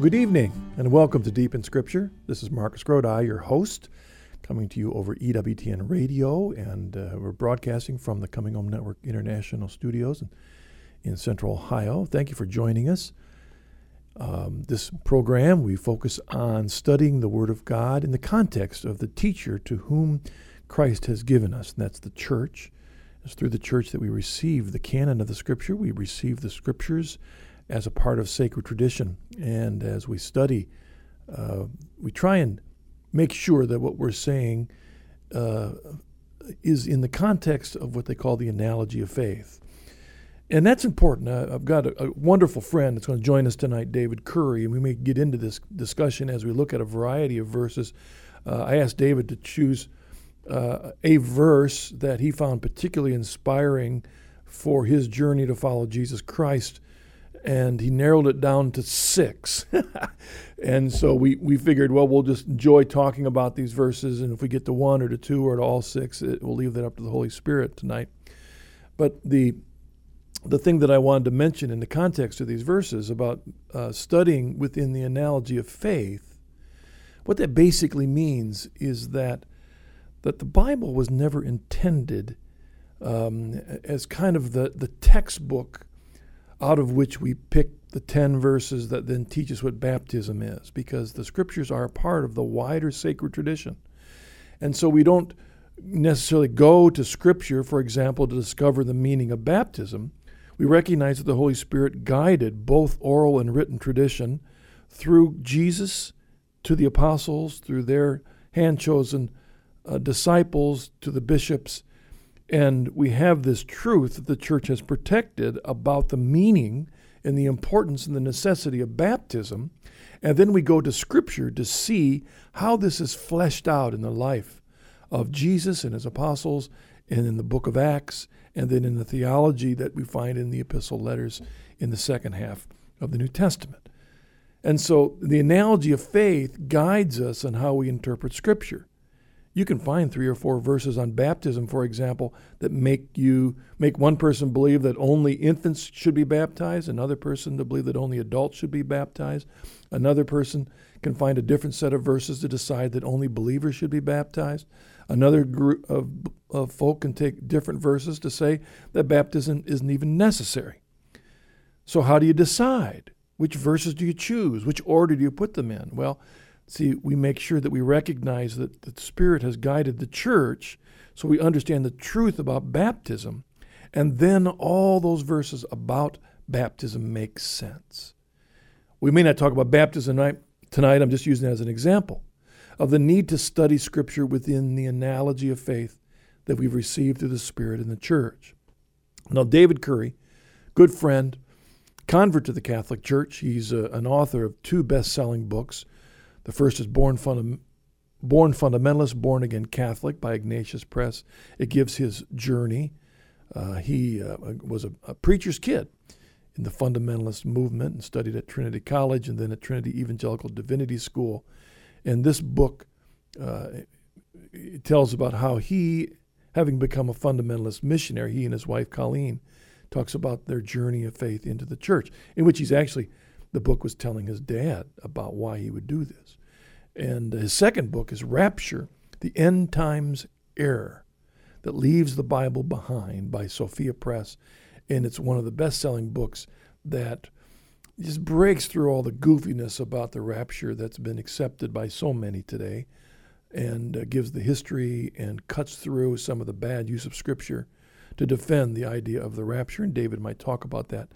Well, good evening and welcome to Deep in Scripture. This is Marcus Grodi, your host, coming to you over EWTN Radio, and uh, we're broadcasting from the Coming Home Network International Studios in, in Central Ohio. Thank you for joining us. Um, this program, we focus on studying the Word of God in the context of the teacher to whom Christ has given us, and that's the church. It's through the church that we receive the canon of the Scripture. We receive the Scriptures as a part of sacred tradition. And as we study, uh, we try and make sure that what we're saying uh, is in the context of what they call the analogy of faith. And that's important. Uh, I've got a, a, wonderful friend that's going to join us tonight, David Currie, and we may get into this discussion as we look at a variety of verses. Uh, I asked David to choose uh, a verse that he found particularly inspiring for his journey to follow Jesus Christ and he narrowed it down to six. and so we, we figured, well, we'll just enjoy talking about these verses, and if we get to one or to two or to all six, it, we'll leave that up to the Holy Spirit tonight. But the the thing that I wanted to mention in the context of these verses about uh, studying within the analogy of faith, what that basically means is that that the Bible was never intended um, as kind of the, the textbook out of which we pick the 10 verses that then teach us what baptism is, because the scriptures are a part of the wider sacred tradition. And so we don't necessarily go to scripture, for example, to discover the meaning of baptism. We recognize that the Holy Spirit guided both oral and written tradition through Jesus to the apostles, through their hand chosen uh, disciples, to the bishops, and we have this truth that the church has protected about the meaning and the importance and the necessity of baptism. And then we go to Scripture to see how this is fleshed out in the life of Jesus and his apostles and in the book of Acts and then in the theology that we find in the epistle letters in the second half of the New Testament. And so the analogy of faith guides us on how we interpret Scripture. You can find three or four verses on baptism, for example, that make you make one person believe that only infants should be baptized, another person to believe that only adults should be baptized, another person can find a different set of verses to decide that only believers should be baptized. Another group of, of folk can take different verses to say that baptism isn't even necessary. So, how do you decide? Which verses do you choose? Which order do you put them in? Well, See, we make sure that we recognize that the Spirit has guided the church so we understand the truth about baptism. And then all those verses about baptism make sense. We may not talk about baptism tonight, tonight. I'm just using it as an example of the need to study Scripture within the analogy of faith that we've received through the Spirit in the church. Now, David Currie, good friend, convert to the Catholic Church, he's a, an author of two best selling books. The first is Born, Born Fundamentalist, Born Again Catholic by Ignatius Press. It gives his journey. Uh, he uh, was a, a, preacher's kid in the fundamentalist movement and studied at Trinity College and then at Trinity Evangelical Divinity School. And this book uh, tells about how he, having become a fundamentalist missionary, he and his wife Colleen, talks about their journey of faith into the church, in which he's actually the book was telling his dad about why he would do this. And his second book is Rapture, the End Times Error that leaves the Bible behind by Sophia Press. And it's one of the best selling books that just breaks through all the goofiness about the rapture that's been accepted by so many today and uh, gives the history and cuts through some of the bad use of Scripture to defend the idea of the rapture. And David might talk about that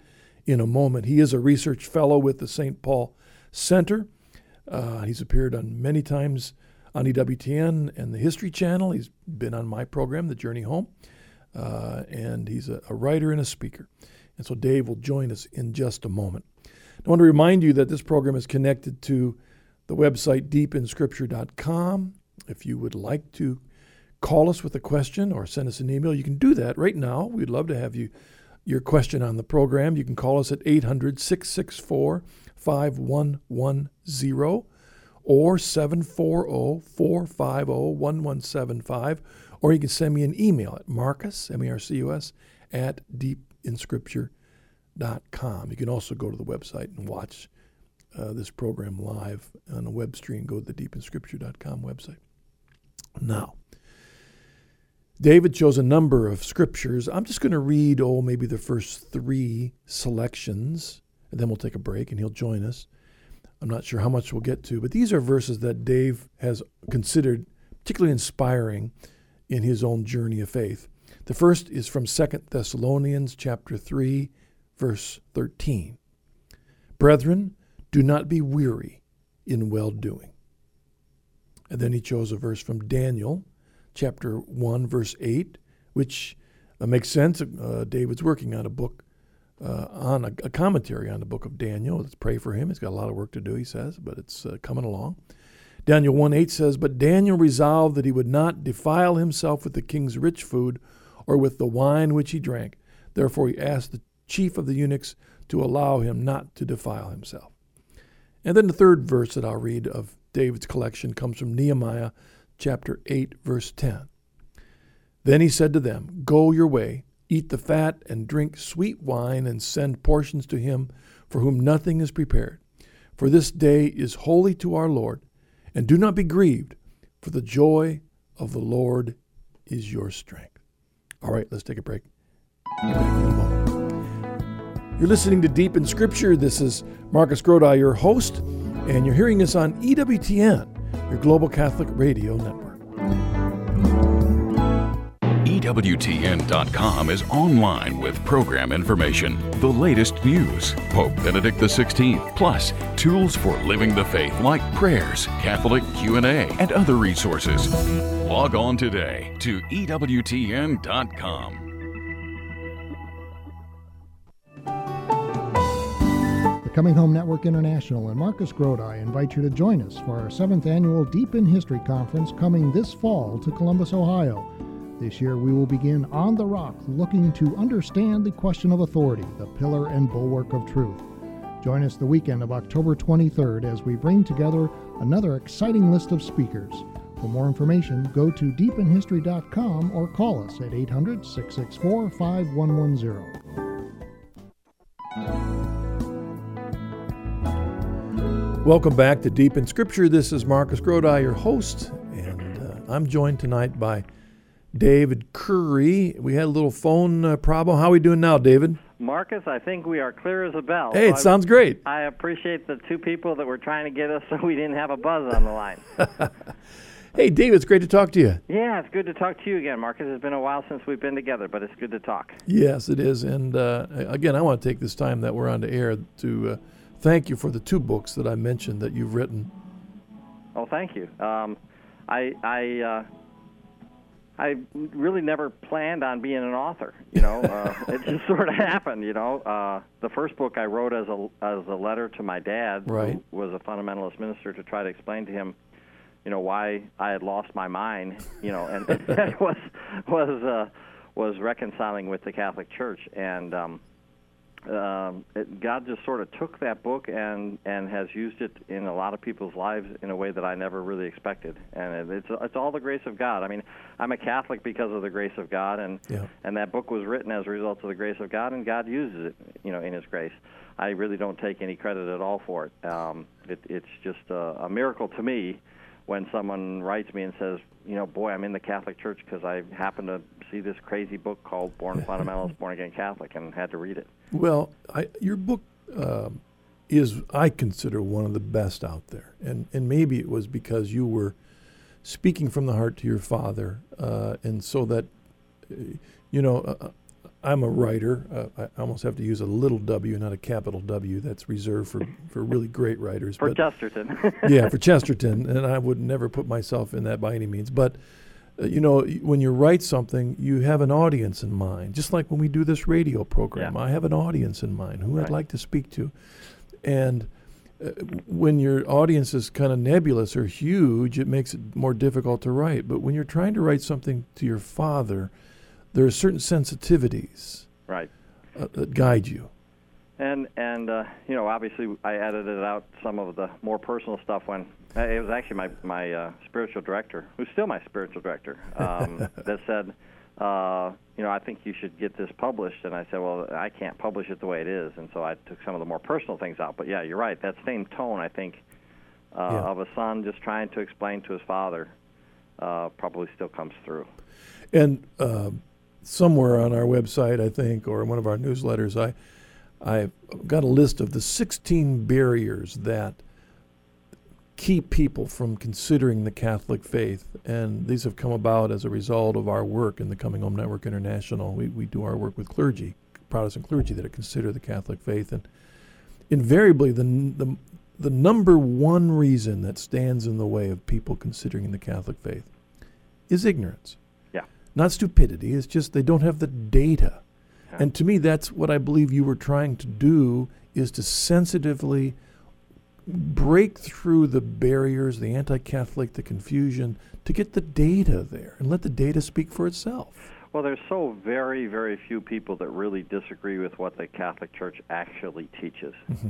in a moment. He is a research fellow with the St. Paul Center. Uh, he's appeared on many times on EWTN and the History Channel. He's been on my program, The Journey Home, uh, and he's a, a, writer and a speaker. And so Dave will join us in just a moment. I want to remind you that this program is connected to the website deepinscripture.com. If you would like to call us with a question or send us an email, you can do that right now. We'd love to have you your question on the program. You can call us at 800 664 5110 or 740 450 1175. Or you can send me an email at Marcus, M E R C U S, at deepinscripture.com. You can also go to the website and watch uh, this program live on a web stream, go to the deepinscripture.com website. Now, David chose a number of scriptures. I'm just going to read, oh, maybe the first three selections, and then we'll take a break and he'll join us. I'm not sure how much we'll get to, but these are verses that Dave has considered particularly inspiring in his own journey of faith. The first is from 2 Thessalonians chapter 3 verse 13. Brethren, do not be weary in well doing. And then he chose a verse from Daniel chapter 1 verse 8, which uh, makes sense. Uh, David's working on a book uh, on a, a, commentary on the book of Daniel. Let's pray for him. He's got a lot of work to do, he says, but it's uh, coming along. Daniel 1 8 says, But Daniel resolved that he would not defile himself with the king's rich food or with the wine which he drank. Therefore he asked the chief of the eunuchs to allow him not to defile himself. And then the third verse that I'll read of David's collection comes from Nehemiah chapter 8, verse 10. Then he said to them, Go your way, eat the fat, and drink sweet wine, and send portions to him for whom nothing is prepared. For this day is holy to our Lord, and do not be grieved, for the joy of the Lord is your strength. All right, let's take a break. You're listening to Deep in Scripture. This is Marcus Grodi, your host, and you're hearing us on EWTN, your global Catholic radio network. EWTN.com is online with program information, the latest news, Pope Benedict XVI, plus tools for living the faith like prayers, Catholic Q&A, and other resources. Log on today to EWTN.com. Coming Home Network International and Marcus Grodi invite you to join us for our seventh annual Deep in History Conference coming this fall to Columbus, Ohio. This year we will begin On the Rock, looking to understand the question of authority, the pillar and bulwark of truth. Join us the weekend of October 23rd as we bring together another exciting list of speakers. For more information, go to deepinhistory.com or call us at 800 664 5110. Welcome back to Deep in Scripture. This is Marcus Grodi, your host, and uh, I'm joined tonight by David Currie. We had a little phone uh, problem. How are we doing now, David? Marcus, I think we are clear as a bell. Hey, it so sounds great. I appreciate the two people that were trying to get us so we didn't have a buzz on the line. hey, David, it's great to talk to you. Yeah, it's good to talk to you again, Marcus. It's been a while since we've been together, but it's good to talk. Yes, it is. And uh, again, I want to take this time that we're on the air to uh, thank you for the two books that I mentioned that you've written. Oh, thank you. Um, I, I uh, I really never planned on being an author. You know, uh, it just sort of happened. You know, uh, the first book I wrote as a as a letter to my dad, right. who was a fundamentalist minister, to try to explain to him, you know, why I had lost my mind. You know, and that was was uh, was reconciling with the Catholic Church and. Um, um, it, God just sort of took that book and and has used it in a lot of people's lives in a way that I never really expected. And it, it's it's all the grace of God. I mean, I'm a Catholic because of the grace of God, and yeah. and that book was written as a result of the grace of God, and God uses it, you know, in His grace. I really don't take any credit at all for it. Um, it it's just a, a miracle to me when someone writes me and says, you know, boy, I'm in the Catholic Church because I happen to see this crazy book called Born Fundamentalist, Born Again Catholic, and had to read it. Well, I, your book uh, is, I consider, one of the best out there, and and maybe it was because you were speaking from the heart to your father, uh, and so that, uh, you know, uh, uh, I'm a writer. Uh, I almost have to use a little W, not a capital W. That's reserved for, for really great writers. For but, Chesterton. yeah, for Chesterton, and I would never put myself in that by any means. But you know, when you write something, you have an audience in mind. Just like when we do this radio program, yeah. I have an audience in mind who right. I'd like to speak to, and uh, when your audience is kind of nebulous or huge, it makes it more difficult to write. But when you're trying to write something to your father there are certain sensitivities right uh, that guide you and and uh, you know obviously I edited out some of the more personal stuff when uh, it was actually my my uh, spiritual director who's still my spiritual director um, that said uh, you know, I think you should get this published. And I said, well, I can't publish it the way it is. And so I took some of the more personal things out. But yeah, you're right. That same tone, I think, uh, Yeah. of a son just trying to explain to his father uh, probably still comes through. And uh, somewhere on our website, I think, or in one of our newsletters, I I got a list of the 16 barriers that keep people from considering the Catholic faith, and these have come about as a result of our work in the Coming Home Network International. We we do our work with clergy, Protestant clergy that consider the Catholic faith, and invariably the the the number one reason that stands in the way of people considering the Catholic faith is ignorance Yeah. not stupidity. It's just they don't have the data. Yeah. And to me, that's what I believe you were trying to do is to sensitively break through the barriers, the anti-Catholic, the confusion, to get the data there and let the data speak for itself. Well, there's so very, very few people that really disagree with what the Catholic Church actually teaches. Mm-hmm.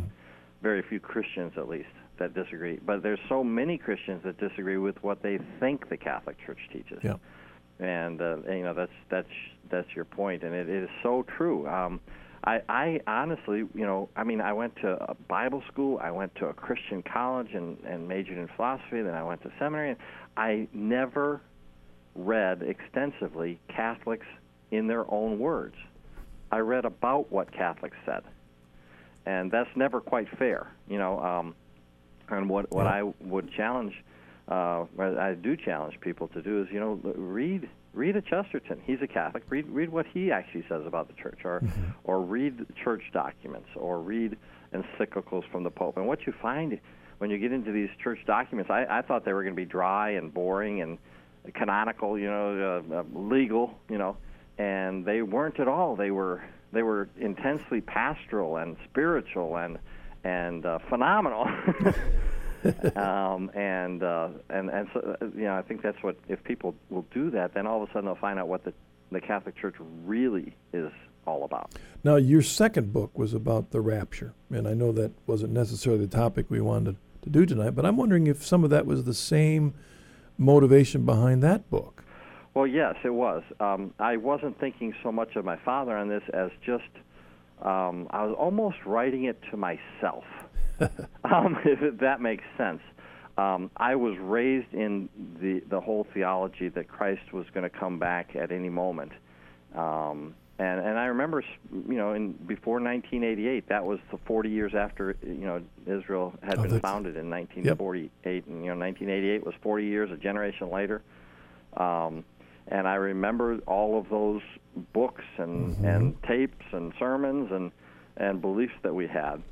Very few Christians, at least, that disagree. But there's so many Christians that disagree with what they think the Catholic Church teaches. Yeah. And, uh, and, you know that's that's that's your point, and it is so true. Um, I, I honestly, you know, I mean, I went to a Bible school, I went to a Christian college, and and majored in philosophy. Then I went to seminary, and I never read extensively Catholics in their own words. I read about what Catholics said, and that's never quite fair, you know. Um, and what what. I would challenge, uh, I do challenge people to do is, you know, read read a Chesterton. He's a Catholic. Read read what he actually says about the church, or or read church documents, or read encyclicals from the Pope. And what you find when you get into these church documents, I, I thought they were going to be dry and boring and canonical, you know, uh, uh, legal, you know, and they weren't at all. They were they were intensely pastoral and spiritual and and uh, phenomenal. um, and uh, and and so uh, you know, I think that's what if people will do that, then all of a sudden they'll find out what the the Catholic Church really is all about. Now, your second book was about the rapture, and I know that wasn't necessarily the topic we wanted to do tonight, but I'm wondering if some of that was the same motivation behind that book. Well, yes, it was. Um, I wasn't thinking so much of my father on this as just um, I was almost writing it to myself, um, if that makes sense. Um, I was raised in the the whole theology that Christ was going to come back at any moment, um, and and I remember, you know, in before 1988, that was the 40 years after you know Israel had Oh, been founded in 1948, and you know 1988 was 40 years, a generation later. Um, and I remember all of those books and, and tapes and sermons and, and beliefs that we had.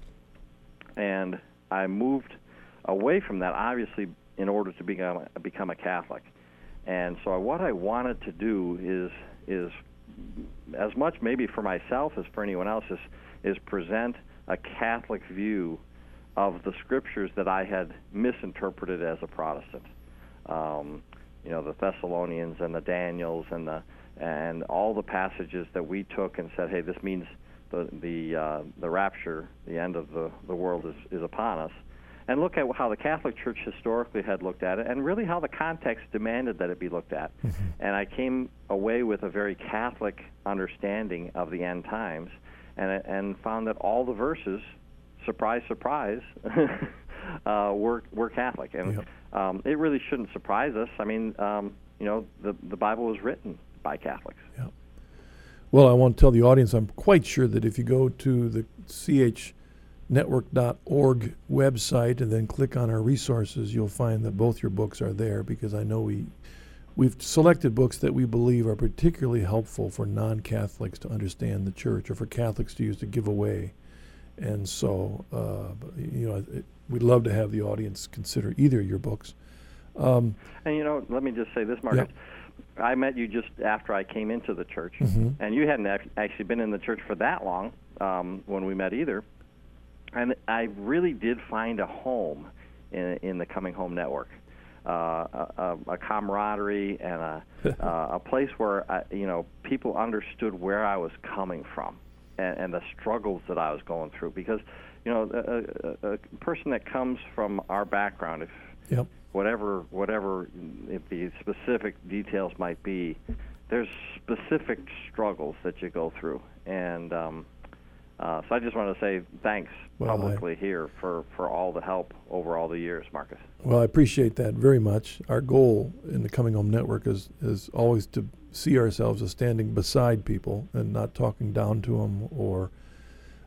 And I moved away from that, obviously, in order to become, become a Catholic. And so what I wanted to do is, is as much maybe for myself as for anyone else, is, is present a Catholic view of the scriptures that I had misinterpreted as a Protestant. Um, you know, the Thessalonians and the Daniels and the and all the passages that we took and said, hey, this means the the uh, the rapture, the end of the the world is is upon us. And look at how the Catholic Church historically had looked at it, and really how the context demanded that it be looked at. And I came away with a very Catholic understanding of the end times, and and found that all the verses, surprise, surprise, uh, were were Catholic, and Yep. um, it really shouldn't surprise us. I mean, um, you know, the the Bible was written by Catholics. Well, I want to tell the audience I'm quite sure that if you go to the chnetwork.org website and then click on our resources, you'll find that both your books are there because I know we we've selected books that we believe are particularly helpful for non-Catholics to understand the church or for Catholics to use to give away. And so, uh, you know, it, we'd love to have the audience consider either of your books. Um, And you know, let me just say this, Marcus. I met you just after I came into the church, Mhm. and you hadn't actually been in the church for that long um, when we met either. And I really did find a home in, in the Coming Home Network, uh, a, a, a camaraderie and a, uh, a place where I, you know people understood where I was coming from and, and the struggles that I was going through. Because you know, a, a, a person that comes from our background, if yep. Whatever whatever if the specific details might be there's specific struggles that you go through, and um, uh, so I just want to say thanks Well, I- publicly here for for all the help over all the years, Marcus. Well, I appreciate that very much. Our goal in the Coming Home Network is, is always to see ourselves as standing beside people and not talking down to them or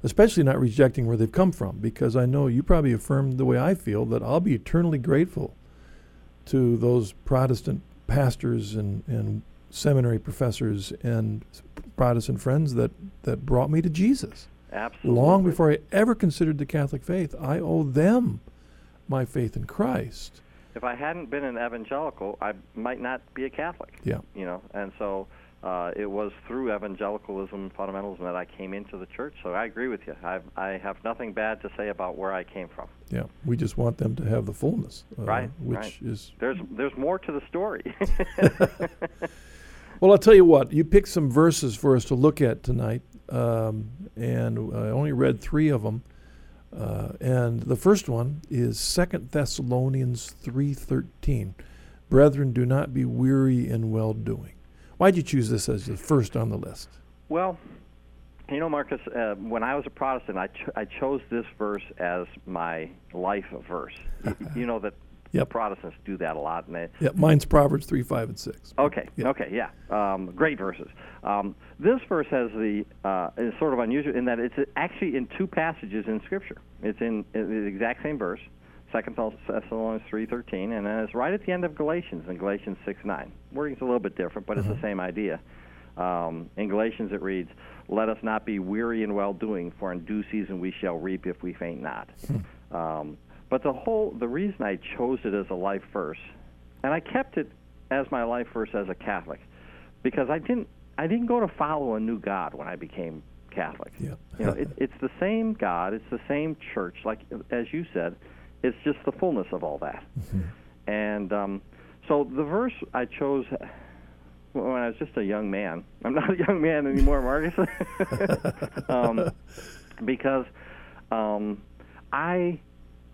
especially not rejecting where they've come from because I know you probably affirmed the way I feel that I'll be eternally grateful to those Protestant pastors and, and seminary professors and Protestant friends that, that brought me to Jesus. Absolutely. Long before I ever considered the Catholic faith, I owe them my faith in Christ. if I hadn't been an evangelical, I might not be a Catholic. Yeah. You know, and so uh, it was through evangelicalism, and fundamentalism, that I came into the church. So I agree with you. I I have nothing bad to say about where I came from. Yeah, we just want them to have the fullness, uh, Right, Which right. is There's there's more to the story. well. I'll tell you what. You picked some verses for us to look at tonight, um, and I only read three of them. Uh, and the first one is Second Thessalonians three thirteen. Brethren, do not be weary in well doing. Why'd you choose this as the first on the list? Well, you know, Marcus, uh, when I was a Protestant, I, ch- I chose this verse as my life verse. you, know that Yep. Protestants do that a lot, and they, Yeah, mine's Proverbs three, five, and six. Okay. Yeah. Okay. Yeah. Um, great verses. Um, this verse has the uh, is sort of unusual in that it's actually in two passages in Scripture. It's in, in the exact same verse, Second Thessalonians three thirteen, and then it's right at the end of Galatians in Galatians six nine. Wording's a little bit different, but it's the same idea. Um, in Galatians it reads, "Let us not be weary in well doing, for in due season we shall reap if we faint not." um, but the whole the reason I chose it as a life verse, and I kept it as my life verse as a Catholic, because I didn't I didn't go to follow a new God when I became Catholic. Yeah. You know, it, it's the same God, it's the same church. Like as you said, it's just the fullness of all that. And um, so the verse I chose when I was just a young man. I'm not a young man anymore, Marcus, um, because um, I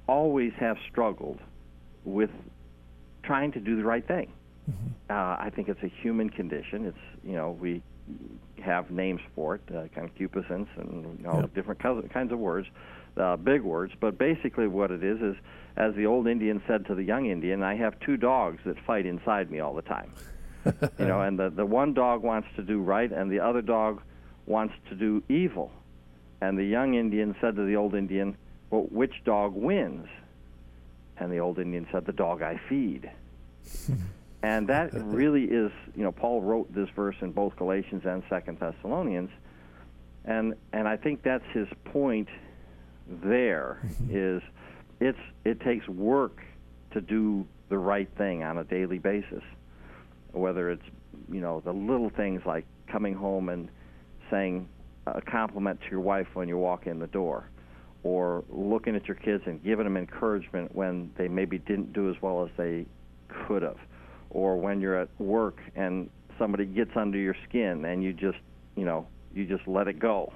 always have struggled with trying to do the right thing. Uh, I think it's a human condition. It's you know we have names for it, uh, concupiscence, and you know Yep. different kinds of words, uh, big words. But basically, what it is is, as the old Indian said to the young Indian, I have two dogs that fight inside me all the time. you know, and the the one dog wants to do right, and the other dog wants to do evil. And the young Indian said to the old Indian, "Well, which dog wins?" And the old Indian said, "The dog I feed." and that really is, you know, Paul wrote this verse in both Galatians and Second Thessalonians, and and I think that's his point. There is, it's it takes work to do the right thing on a daily basis, whether it's you know the little things like coming home and saying a compliment to your wife when you walk in the door, or looking at your kids and giving them encouragement when they maybe didn't do as well as they could have, or when you're at work and somebody gets under your skin and you just, you know, you just let it go.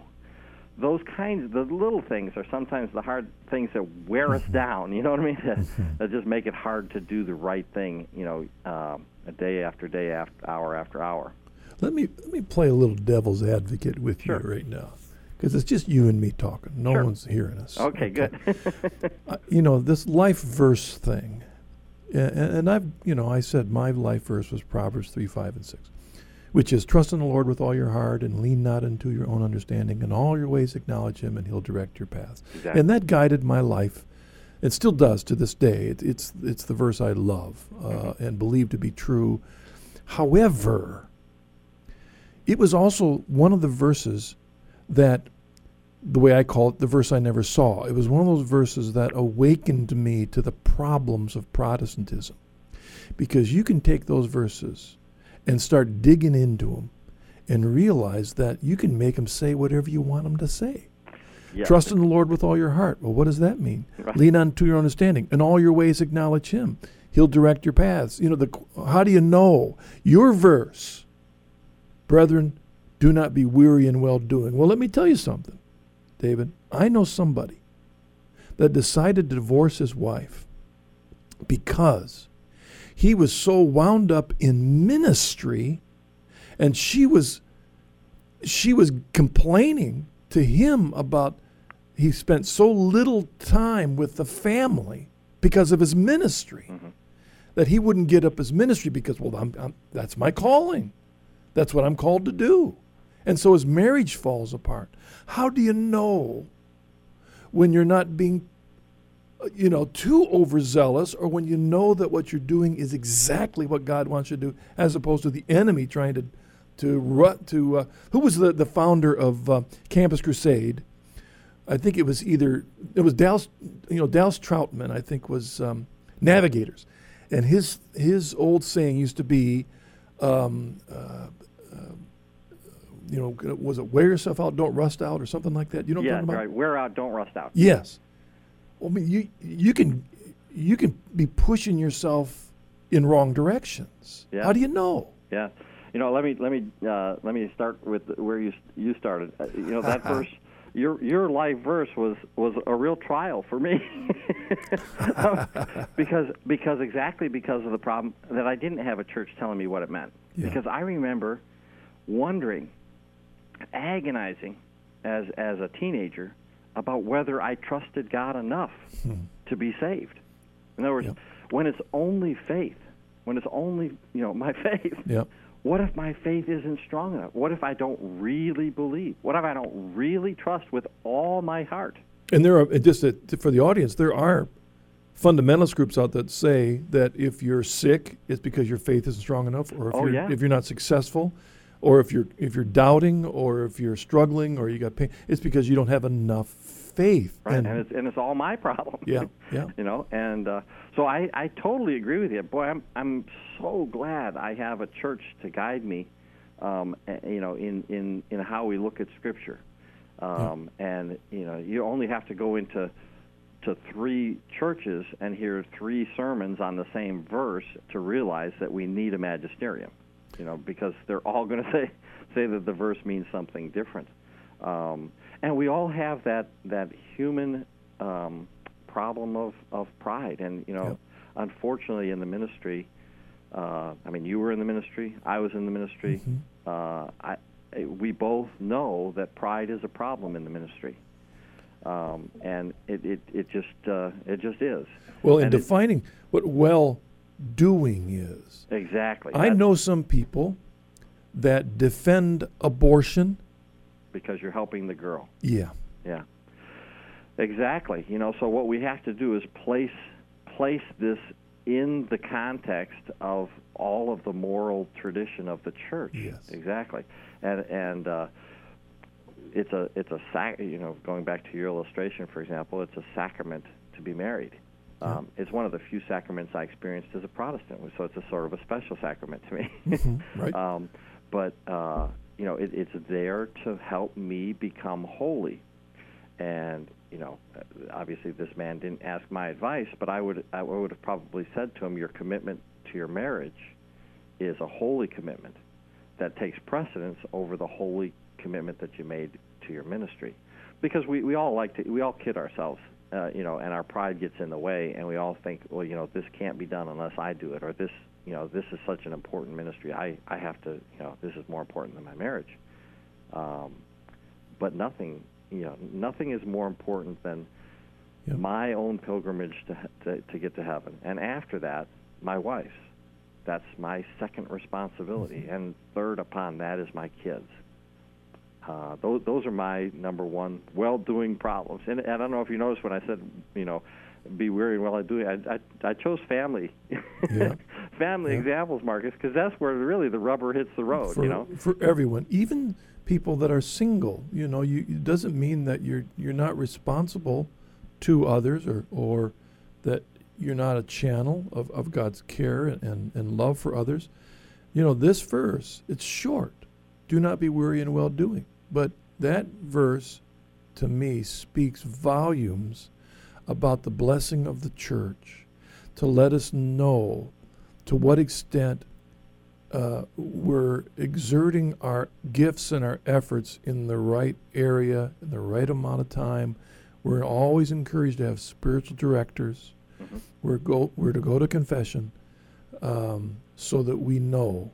Those kinds, the little things are sometimes the hard things that wear us down. You know what I mean? That, that just make it hard to do the right thing. You know, um, a day after day, after hour after hour. Let me let me play a little devil's advocate with Sure. you right now, because it's just you and me talking. No Sure. one's hearing us. Okay, good. Uh, you know this life verse thing, and, and I've you know I said my life verse was Proverbs three, five, and six, which is trust in the Lord with all your heart and lean not into your own understanding. In all your ways acknowledge Him, and He'll direct your paths. Exactly. And that guided my life. It still does to this day. It, it's it's the verse I love uh, Mm-hmm. and believe to be true. However, it was also one of the verses that the way I call it, the verse I never saw. It was one of those verses that awakened me to the problems of Protestantism. Because you can take those verses and start digging into them and realize that you can make them say whatever you want them to say. Yeah. Trust in the Lord with all your heart. Well, what does that mean? Right. Lean on to your understanding. In all your ways, acknowledge Him. He'll direct your paths. You know, the how do you know your verse? Brethren, do not be weary in well doing. Well, let me tell you something, David. I know somebody that decided to divorce his wife because he was so wound up in ministry and she was she was complaining to him about he spent so little time with the family because of his ministry Mm-hmm. that he wouldn't get up his ministry because well I'm, I'm, that's my calling. That's what i'm called to do. And so his marriage falls apart. How do you know when you're not being you know too overzealous or when you know that what you're doing is exactly what god wants you to do as opposed to the enemy trying to to rut to uh, who was the, the founder of uh, campus crusade I think it was either it was Dawson, you know, Dawson Trotman. I think was um, Navigators, and his his old saying used to be, um, uh, uh, you know, was it wear yourself out, don't rust out, or something like that. You know what yeah, I'm talking about? right. Wear out, don't rust out. Yes. Well, I mean, you you can you can be pushing yourself in wrong directions. Yeah. How do you know? Yeah, you know, let me let me uh, let me start with where you you started. Uh, you know that verse, your your life verse was was a real trial for me, because because exactly because of the problem that I didn't have a church telling me what it meant. Yeah. Because I remember wondering, agonizing, as as a teenager about whether I trusted God enough hmm. to be saved. In other words, Yep. when it's only faith, when it's only you know my faith. Yep. What if my faith isn't strong enough? What if I don't really believe? What if I don't really trust with all my heart? And there are just for the audience, there are fundamentalist groups out that say that if you're sick, it's because your faith isn't strong enough, or if Oh, you're yeah. if you're not successful, or if you're if you're doubting, or if you're struggling, or you got pain, it's because you don't have enough faith. Right? And, And, it's and it's all my problem. yeah, yeah, you know, and uh, so I, I totally agree with you. Boy, I'm I'm so glad I have a church to guide me, um, you know, in, in, in how we look at Scripture, um, and you know, you only have to go into to three churches and hear three sermons on the same verse to realize that we need a magisterium, you know, because they're all going to say say that the verse means something different, um, and we all have that that human um, problem of, of pride, and you know, Yep. unfortunately, in the ministry, uh, I mean, you were in the ministry, I was in the ministry. Mhm. Uh, I, we both know that pride is a problem in the ministry, um, and it, it, it just uh, it just is. Well, in defining what well doing is, Exactly. I That's know some people that defend abortion. Because you're helping the girl. Yeah, Yeah. Exactly. You know, so what we have to do is place place this in the context of all of the moral tradition of the church. Yes. Exactly. And and uh, it's a it's a sac- you know going back to your illustration for example, it's a sacrament to be married. Um, it's one of the few sacraments I experienced as a Protestant, so it's a sort of a special sacrament to me. Mhm, right. um, but uh, you know, it, it's there to help me become holy. And you know, obviously, this man didn't ask my advice, but I would I would have probably said to him, "Your commitment to your marriage is a holy commitment that takes precedence over the holy commitment that you made to your ministry." Because we, we all like to we all kid ourselves, uh, you know, and our pride gets in the way, and we all think, well, you know, this can't be done unless I do it, or this, you know, this is such an important ministry. I I have to, you know, this is more important than my marriage. Um, but nothing, you know, nothing is more important than Yep. my own pilgrimage to, to to get to heaven, and after that, my wife's. That's my second responsibility, and third upon that is my kids. Uh, those those are my number one well-doing problems. And, and I don't know if you noticed when I said, you know, be weary and well doing. I, I I chose family, Yeah. family Yeah. examples, Marcus, because that's where really the rubber hits the road. for, you know. for everyone, even people that are single. You know, you it doesn't mean that you're you're not responsible to others or or that you're not a channel of, of God's care and, and, and love for others. You know, this verse, it's short. Do not be weary in well doing. But that verse to me speaks volumes about the blessing of the church to let us know to what extent uh, we're exerting our gifts and our efforts in the right area, in the right amount of time. We're always encouraged to have spiritual directors. Mhm. We're go we're to go to confession, um, so that we know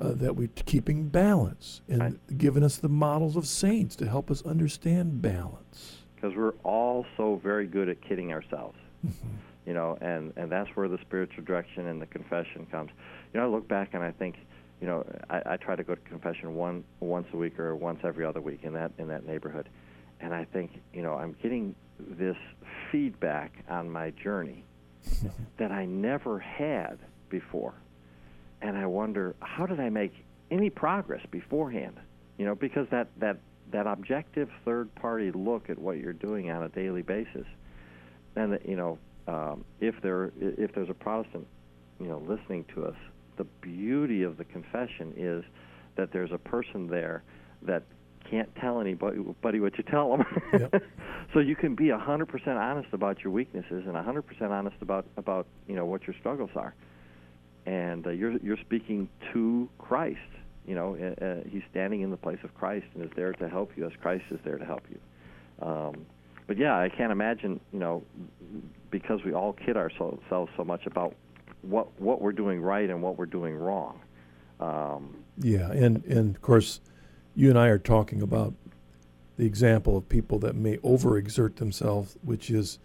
uh, that we're keeping balance and Right. giving us the models of saints to help us understand balance. Because we're all so very good at kidding ourselves. You know, and and that's where the spiritual direction and the confession comes. You know, I look back and I think, you know, I, I try to go to confession one once a week or once every other week in that in that neighborhood, and I think, you know, I'm getting this feedback on my journey that I never had before, and I wonder how did I make any progress beforehand? You know, because that that that objective third party look at what you're doing on a daily basis, and that, you know, um, if there if there's a Protestant, you know, listening to us, the beauty of the confession is that there's a person there that can't tell anybody what you tell them. Yep. so you can be 100% honest about your weaknesses and 100% honest about about you know what your struggles are, and uh, you're you're speaking to Christ. You know, uh, uh, he's standing in the place of Christ and is there to help you as Christ is there to help you. Um, but yeah, I can't imagine, you know, because we all kid ourselves so much about what what we're doing right and what we're doing wrong. Um, Yeah, and, and of course, you and I are talking about the example of people that may overexert themselves, which is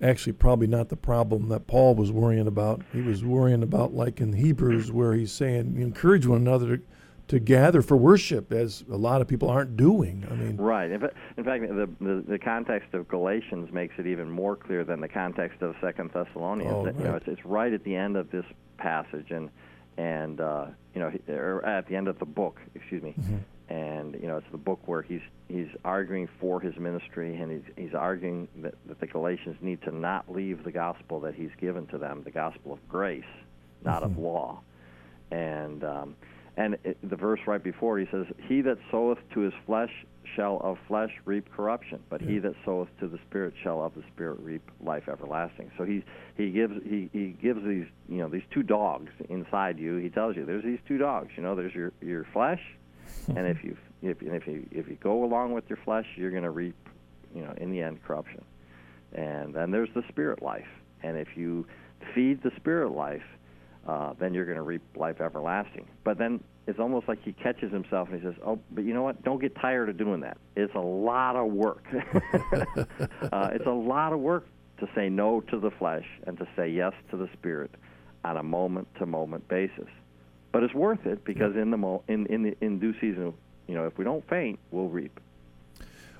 actually probably not the problem that Paul was worrying about. He was worrying about, like in Hebrews, where he's saying, encourage one another to, to gather for worship, as a lot of people aren't doing. I mean, right. In, fa- in fact, the, the the context of Galatians makes it even more clear than the context of Second Thessalonians. Oh, That, You know, right. it's, it's right at the end of this passage, and and uh, you know, or at the end of the book, excuse me. And you know, it's the book where he's he's arguing for his ministry, and he's he's arguing that, that the Galatians need to not leave the gospel that he's given to them, the gospel of grace, not of law. And um, and it, the verse right before he says, "He that soweth to his flesh shall of flesh reap corruption, but he that soweth to the Spirit shall of the Spirit reap life everlasting." So he he gives he, he gives these you know these two dogs inside you. He tells you there's these two dogs. You know, there's your your flesh, and if you if if you if you go along with your flesh, you're going to reap you know in the end corruption. And then there's the spirit life, and if you feed the spirit life, uh, then you're going to reap life everlasting. But then it's almost like he catches himself and he says, "Oh, but you know what? Don't get tired of doing that. It's a lot of work. uh, it's a lot of work to say no to the flesh and to say yes to the spirit on a moment-to-moment basis. But it's worth it because in the mo- in in the, in due season, you know, if we don't faint, we'll reap.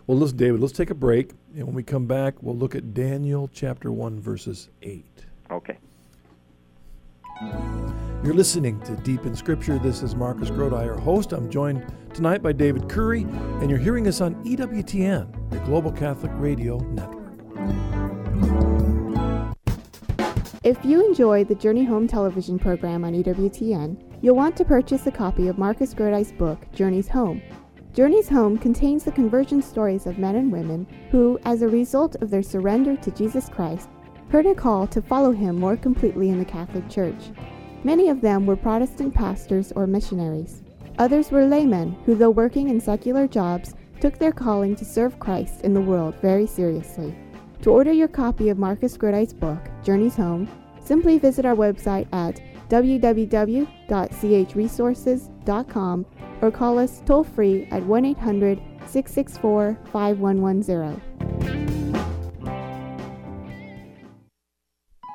well, listen, David, let's take a break, and when we come back, we'll look at Daniel chapter one, verses eight. Okay. You're listening to Deep in Scripture. This is Marcus Grodi, your host. I'm joined tonight by David Currie, and you're hearing us on EWTN, the Global Catholic Radio Network. If you enjoy the Journey Home television program on EWTN, you'll want to purchase a copy of Marcus Grodi's book, Journeys Home. Journeys Home contains the conversion stories of men and women who, as a result of their surrender to Jesus Christ, heard a call to follow him more completely in the Catholic Church. Many of them were Protestant pastors or missionaries. Others were laymen who, though working in secular jobs, took their calling to serve Christ in the world very seriously. To order your copy of Marcus Grodi's book, Journeys Home, simply visit our website at www.chresources.com or call us toll free at 1 800 664 5110.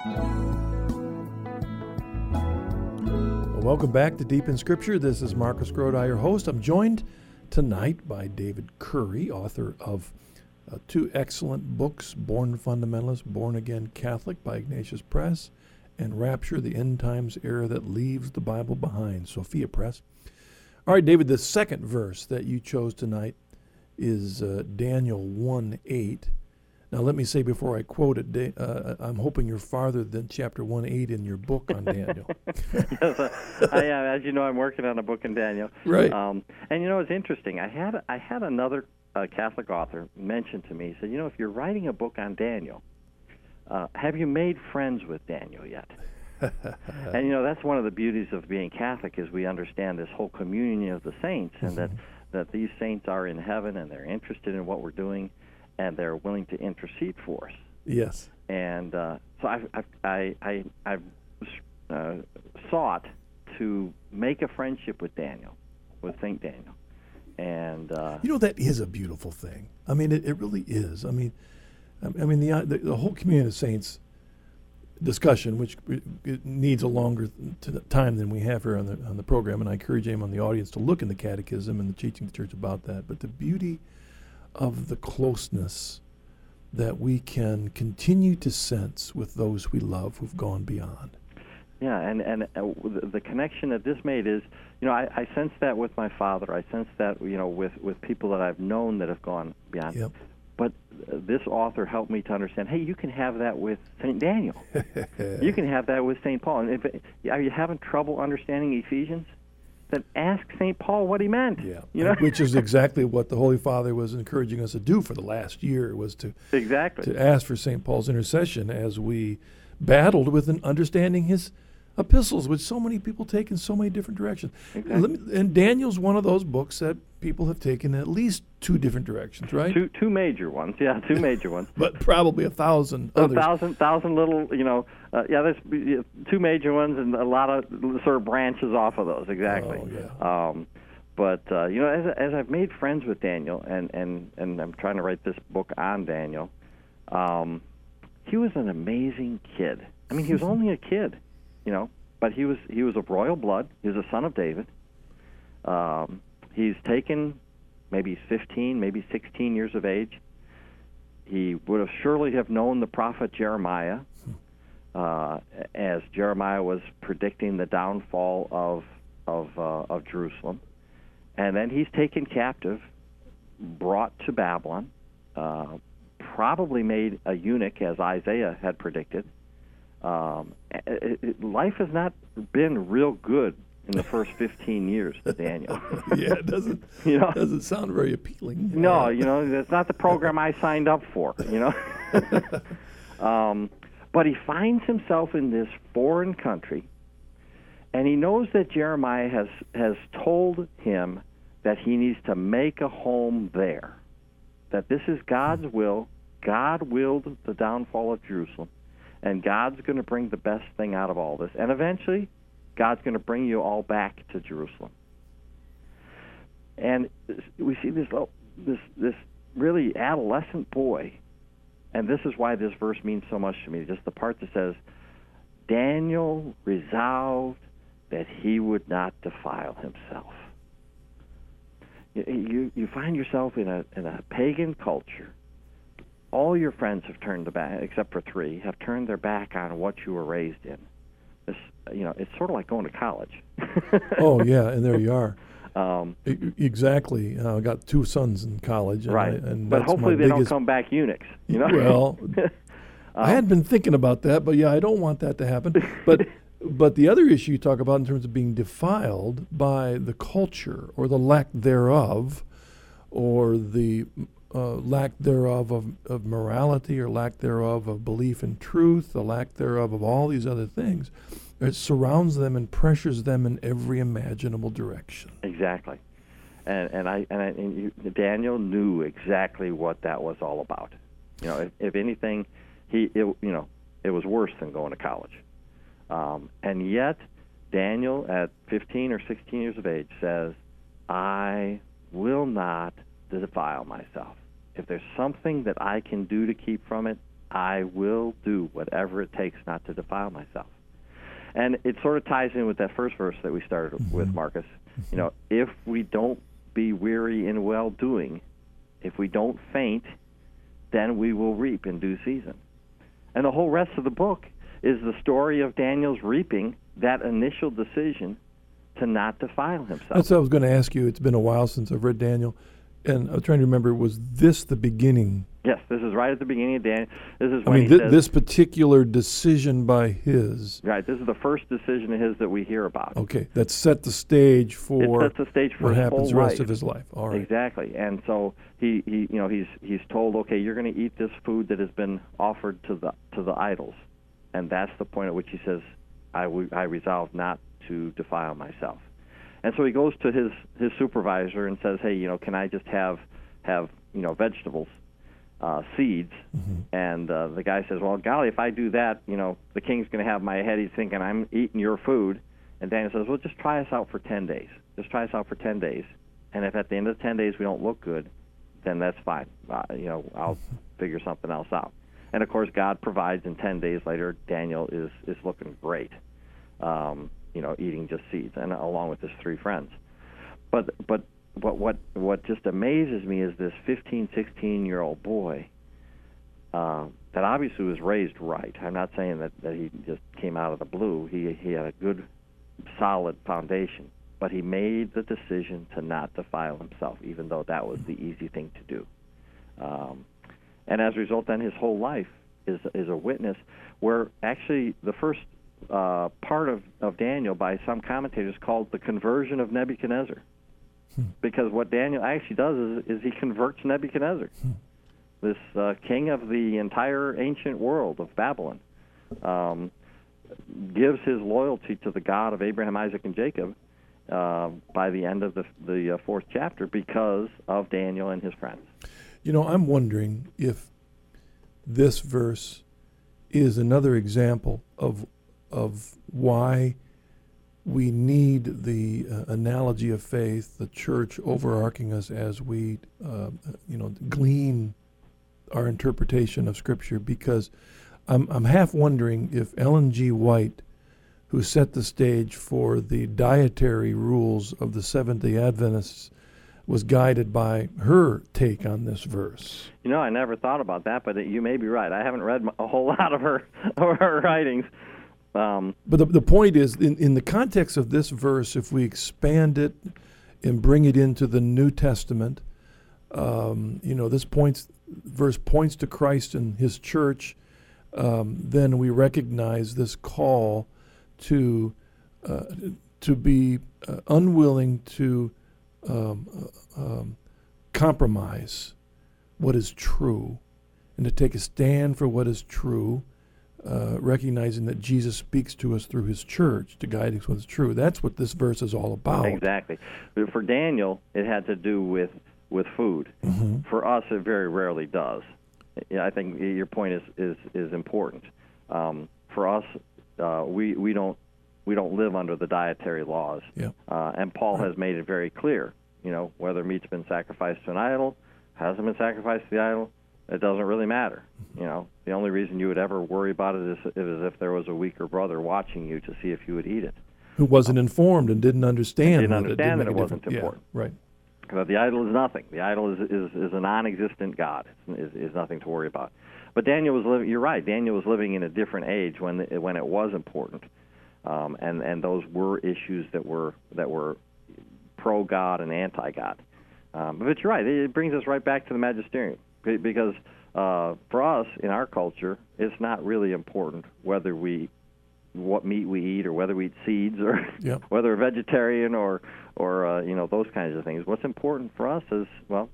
Well, welcome back to Deep in Scripture. This is Marcus Grodi, your host. I'm joined tonight by David Currie, author of uh, two excellent books Born Fundamentalist, Born Again Catholic by Ignatius Press, and Rapture, the End Times Error That Leaves the Bible Behind, Sophia Press. All right, David, the second verse that you chose tonight is uh, Daniel 1 8. Now, let me say before I quote it, uh, I'm hoping you're farther than chapter 1 8 in your book on Daniel. yes, uh, I am. As you know, I'm working on a book in Daniel. Right. Um, and you know, it's interesting. I had I had another uh, Catholic author mention to me. He said, "You know, if you're writing a book on Daniel, uh, have you made friends with Daniel yet?" and you know, that's one of the beauties of being Catholic is we understand this whole communion of the saints, and that that these saints are in heaven and they're interested in what we're doing, and they're willing to intercede for us yes. and uh, so I've, I've, I, I, I've uh, sought to make a friendship with Daniel, with Saint Daniel, and uh, You know, that is a beautiful thing. I mean, it, it really is. I mean, I mean, the, uh, the, the whole community of saints discussion, which needs a longer t- time than we have here on the, on the program, and I encourage anyone in the audience to look in the catechism and the teaching of the church about that. But the beauty of the closeness that we can continue to sense with those we love who've gone beyond. Yeah, and and uh, the, connection that this made is, you know, I, I sense that with my father. I sense that, you know, with with people that I've known that have gone beyond. Yep. But uh, this author helped me to understand. Hey, you can have that with Saint Daniel. you can have that with Saint Paul. And if are you having trouble understanding Ephesians? Then ask Saint Paul what he meant. Yeah, You know. which is exactly what the Holy Father was encouraging us to do for the last year was to exactly. to ask for St. Paul's intercession as we battled with an understanding his epistles, which so many people take in so many different directions. Exactly. Let me- and Daniel's one of those books that people have taken at least two different directions, right? Two two major ones. Yeah, two major ones. But probably a thousand a others. thousand thousand little you know uh, yeah there's two major ones and a lot of sort of branches off of those exactly Oh, yeah. um but uh, you know as as I've made friends with Daniel and and and I'm trying to write this book on Daniel um he was an amazing kid I mean he was only a kid you know but he was he was of royal blood. He was a son of David. Um he's taken maybe 15 maybe 16 years of age. He would have surely have known the prophet Jeremiah, uh, as Jeremiah was predicting the downfall of of uh, of Jerusalem, and then he's taken captive, brought to Babylon, uh, probably made a eunuch as Isaiah had predicted. Um, it, it, life has not been real good in the first 15 years to Daniel. yeah, it doesn't You know? doesn't sound very appealing. No, you know that's not the program I signed up for. You know, um, but he finds himself in this foreign country, and he knows that Jeremiah has has told him that he needs to make a home there. That this is God's will. God willed the downfall of Jerusalem, and God's going to bring the best thing out of all this. And eventually, God's going to bring you all back to Jerusalem and we see this this this really adolescent boy, and this is why this verse means so much to me. Just the part that says, "Daniel resolved that he would not defile himself." You you, you find yourself in a in a pagan culture. All your friends have turned the back, except for three, have turned their back on what you were raised in. This, you know, it's sort of like going to college. Oh yeah, and there you are. Um, E- Exactly. Uh, I got two sons in college. And right. I, and but hopefully they don't come back eunuchs. You know. Well, I had been thinking about that, but yeah, I don't want that to happen. But but the other issue you talk about in terms of being defiled by the culture or the lack thereof, or the uh, lack thereof of, of morality or lack thereof of belief in truth, the lack thereof of all these other things, it surrounds them and pressures them in every imaginable direction. exactly. And and I and, I, and you, Daniel knew exactly what that was all about. You know, if, if anything, he it, you know it was worse than going to college. Um, and yet, Daniel, at 15 or 16 years of age, says, "I will not defile myself. If there's something that I can do to keep from it, I will do whatever it takes not to defile myself." And it sort of ties in with that first verse that we started mm-hmm. with, Marcus. You mm-hmm. know, if we don't be weary in well doing, if we don't faint, then we will reap in due season. And the whole rest of the book is the story of Daniel's reaping that initial decision to not defile himself. That's what I was going to ask you. It's been a while since I've read Daniel, and I'm trying to remember. Was this the beginning? yes, this is right at the beginning of Daniel. This is I mean, he thi- says, this particular decision by his. right. This is the first decision of his that we hear about. Okay, that set the stage for it sets the stage for what happens the rest life. of his life. All right. Exactly. And so he, he you know he's he's told okay you're going to eat this food that has been offered to the to the idols, and that's the point at which he says I, w- I resolve not to defile myself. And so he goes to his his supervisor and says hey you know can I just have have you know vegetables, uh, seeds, and uh, the guy says well golly if I do that you know the king's going to have my head he's thinking I'm eating your food. And Daniel says, well, just try us out for 10 days. Just try us out for 10 days. And if at the end of the 10 days we don't look good, then that's fine. Uh, you know, I'll figure something else out. And of course, God provides. And 10 days later, Daniel is, is looking great, um, you know, eating just seeds, and along with his three friends. But, but what, what, what just amazes me is this 15, 16 year old boy uh, that obviously was raised right. I'm not saying that, that he just came out of the blue. He, he had a good solid foundation, but he made the decision to not defile himself, even though that was the easy thing to do. Um, and as a result, then his whole life is is a witness. Where actually the first uh, part of, of Daniel, by some commentators, called the conversion of Nebuchadnezzar, hmm. because what Daniel actually does is, is he converts Nebuchadnezzar, hmm. this uh, king of the entire ancient world of Babylon. Um, gives his loyalty to the God of Abraham, Isaac, and Jacob uh, by the end of the, the uh, fourth chapter because of Daniel and his friends. You know, I'm wondering if this verse is another example of of why we need the uh, analogy of faith, the church overarching us as we, uh, you know, glean our interpretation of Scripture, because I'm, I'm half wondering if Ellen G. White, who set the stage for the dietary rules of the Seventh day Adventists, was guided by her take on this verse. You know, I never thought about that, but you may be right. I haven't read a whole lot of her, of her writings. Um, but the, the point is, in, in the context of this verse, if we expand it and bring it into the New Testament, um, you know, this points verse points to Christ and His church um, then we recognize this call to uh, to be uh, unwilling to um, uh, um, compromise what is true and to take a stand for what is true, uh, recognizing that Jesus speaks to us through his church to guide us what is true. That's what this verse is all about. Exactly. For Daniel, it had to do with, with food. Mm-hmm. For us, it very rarely does. I think your point is is is important. Um, for us, uh, we we don't we don't live under the dietary laws. Yeah. Uh, and Paul right. has made it very clear. You know, whether meat's been sacrificed to an idol, hasn't been sacrificed to the idol, it doesn't really matter. You know, the only reason you would ever worry about it is, is if there was a weaker brother watching you to see if you would eat it. Who wasn't informed and didn't understand. Didn't understand that it, that it wasn't important. Yeah, right. But the idol is nothing. The idol is is, is a non-existent God. It's, is, is nothing to worry about. But Daniel was living. You're right. Daniel was living in a different age when the, when it was important, um, and and those were issues that were that were pro God and anti God. Um, but you're right. It brings us right back to the magisterium because uh, for us in our culture, it's not really important whether we what meat we eat or whether we eat seeds or yep. whether we're vegetarian or or uh, you know those kinds of things. What's important for us is well,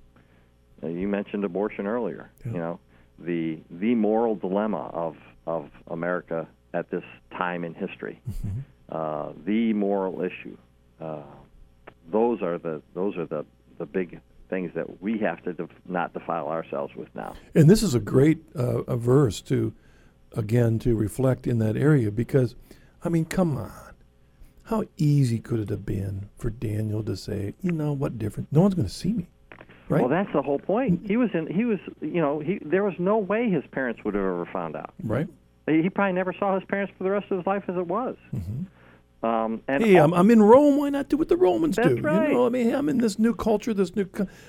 uh, you mentioned abortion earlier. Yep. You know the the moral dilemma of of America at this time in history, mm-hmm. uh, the moral issue. Uh, those are the those are the the big things that we have to def- not defile ourselves with now. And this is a great uh, a verse to again to reflect in that area because, I mean, come on. How easy could it have been for Daniel to say, you know, what difference? No one's going to see me. Right? Well, that's the whole point. He was in. He was. You know. He. There was no way his parents would have ever found out. Right. He probably never saw his parents for the rest of his life as it was. Mm-hmm. Um, and hey, I'm, I'm in Rome. Why not do what the Romans that's do? Right. You know, I mean, I'm in this new culture, this new.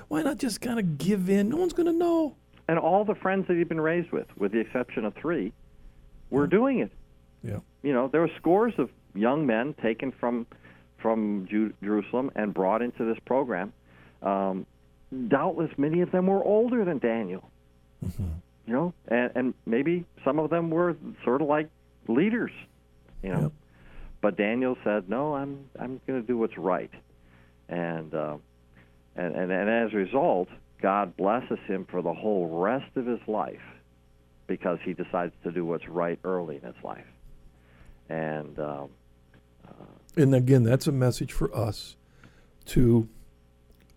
Why not just kind of give in? No one's going to know. And all the friends that he'd been raised with, with the exception of three, were doing it. Yeah. You know, there were scores of young men taken from from Ju- Jerusalem and brought into this program. Um, doubtless, many of them were older than Daniel. Mm-hmm. You know, and, and maybe some of them were sort of like leaders. You know, yep. But Daniel said, "No, I'm I'm going to do what's right," and, uh, and and and as a result, God blesses him for the whole rest of his life because he decides to do what's right early in his life. And um, uh, and again, that's a message for us to,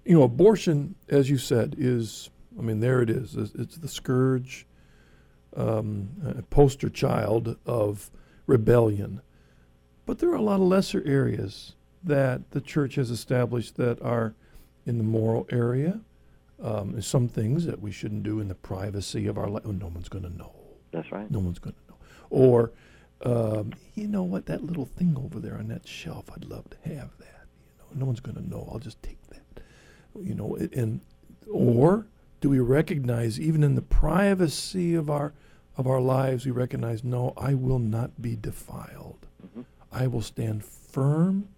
you know, abortion, as you said, is I mean, there it is. It's the scourge, um, poster child of rebellion. But there are a lot of lesser areas that the church has established that are in the moral area. Um, some things that we shouldn't do in the privacy of our life. Oh, no one's going to know. That's right. No one's going to know. Or, um, you know what, that little thing over there on that shelf, I'd love to have that. You know, no one's going to know. I'll just take that. You know, and or do we recognize even in the privacy of our of our lives, we recognize, no, I will not be defiled. I will stand firm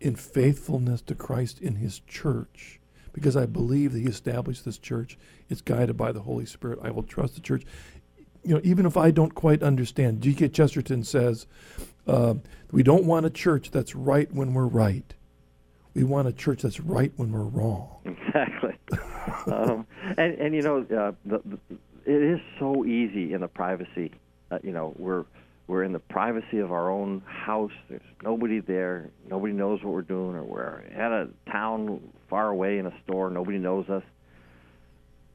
in faithfulness to Christ in His church because I believe that He established this church. It's guided by the Holy Spirit. I will trust the church. You know, even if I don't quite understand, G.K. Chesterton says, uh, we don't want a church that's right when we're right. We want a church that's right when we're wrong. Exactly. um, and and you know, uh, the, the, it is so easy in the privacy. Uh, you know, we're we're in the privacy of our own house. There's nobody there. Nobody knows what we're doing, or we're at a town far away in a store. Nobody knows us.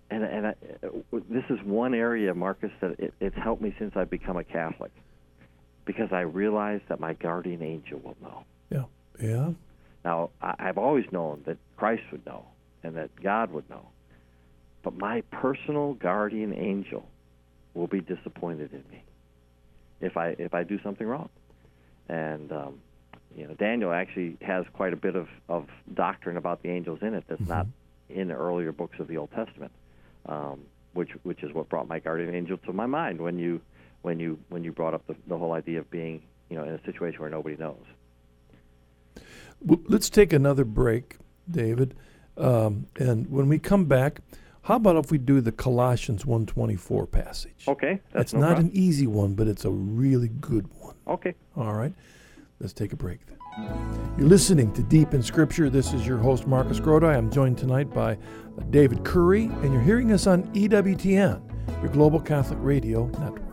And and I, this is one area, Marcus, that it, it's helped me since I've become a Catholic, because I realize that my guardian angel will know. Yeah. Yeah. Now, I, I've always known that Christ would know and that God would know. But my personal guardian angel will be disappointed in me if I if I do something wrong. And um, you know, Daniel actually has quite a bit of, of doctrine about the angels in it that's not in the earlier books of the Old Testament, um, which which is what brought my guardian angel to my mind when you when you when you brought up the, the whole idea of being you know in a situation where nobody knows. W- Let's take another break, David. Um, and when we come back, how about if we do the Colossians 124 passage? Okay, that's It's no not problem. an easy one, but it's a really good one. okay. All right. Let's take a break then. You're listening to Deep in Scripture. This is your host, Marcus Grodi. I'm joined tonight by David Currie, and you're hearing us on EWTN, your Global Catholic Radio Network.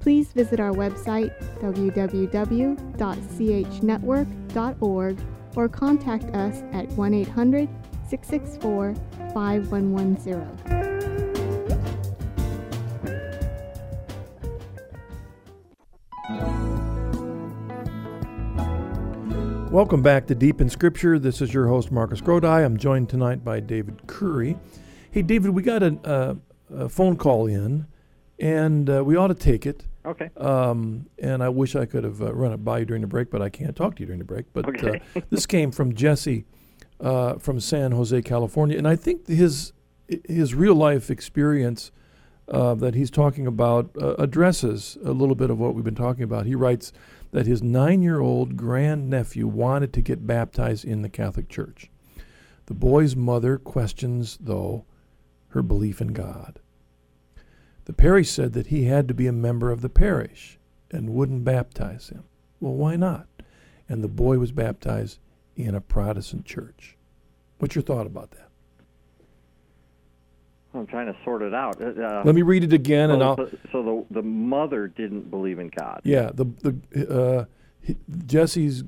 please visit our website www.chnetwork.org or contact us at 1 800 664 5110. Welcome back to Deep in Scripture. This is your host, Marcus Grodi. I'm joined tonight by David Currie. Hey, David, we got a, uh, a phone call in, and uh, we ought to take it. Okay. Um, and I wish I could have uh, run it by you during the break, but I can't talk to you during the break. But Okay. uh, this came from Jesse uh, from San Jose, California, and I think his his real life experience uh, that he's talking about uh, addresses a little bit of what we've been talking about. He writes that his nine year old grandnephew wanted to get baptized in the Catholic Church. The boy's mother questions, though, her belief in God. The parish said that he had to be a member of the parish and wouldn't baptize him. Well, why not? And the boy was baptized in a Protestant church. What's your thought about that? I'm trying to sort it out. Uh, Let me read it again, and so, I'll. so, the the mother didn't believe in God. Yeah, the the uh, Jesse's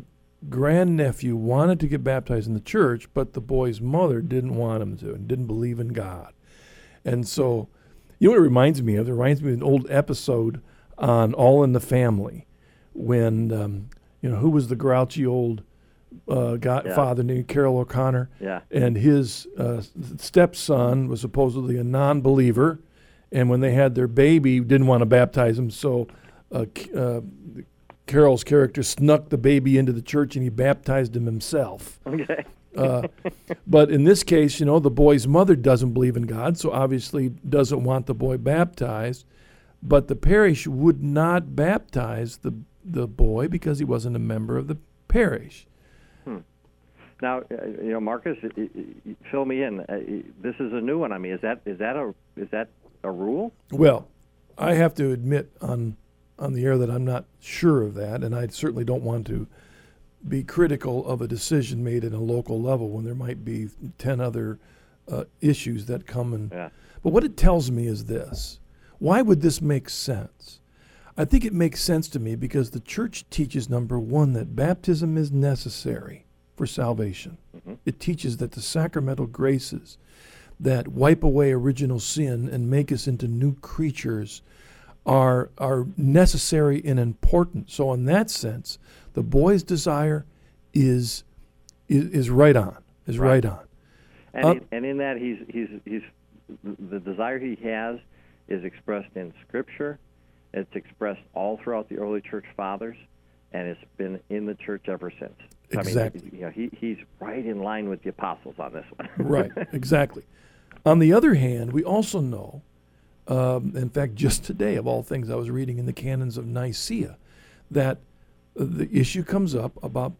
grandnephew wanted to get baptized in the church, but the boy's mother didn't want him to and didn't believe in God. And so, you know what it reminds me of? It reminds me of an old episode on All in the Family when, um, you know, who was the grouchy old uh, guy, Yeah. father named Carroll O'Connor? Yeah. and his uh, stepson was supposedly a non-believer, and when they had their baby, didn't want to baptize him, so uh, uh, Carroll's character snuck the baby into the church and he baptized him himself. Okay. Uh, but in this case, you know, the boy's mother doesn't believe in God, so obviously doesn't want the boy baptized. But the parish would not baptize the the boy because he wasn't a member of the parish. Now, uh, you know, Marcus, i- i- i- fill me in. Uh, this is a new one on me. Is that is that a is that a rule? Well, I have to admit on on the air that I'm not sure of that, and I certainly don't want to be critical of a decision made at a local level when there might be ten other uh, issues that come and. Yeah. But what it tells me is this: Why would this make sense? I think it makes sense to me because the church teaches number one that baptism is necessary for salvation. Mhm. It teaches that the sacramental graces that wipe away original sin and make us into new creatures are are necessary and important. So in that sense, the boy's desire is is, is right on. Is right, Right. on. And, Uh, in, and in that, he's he's he's the desire he has is expressed in Scripture. It's expressed all throughout the early church fathers, and it's been in the church ever since. Exactly. I mean, you know, he he's right in line with the apostles on this one. right, exactly. On the other hand, we also know, um, in fact, just today, of all things, I was reading in the canons of Nicaea, that the issue comes up about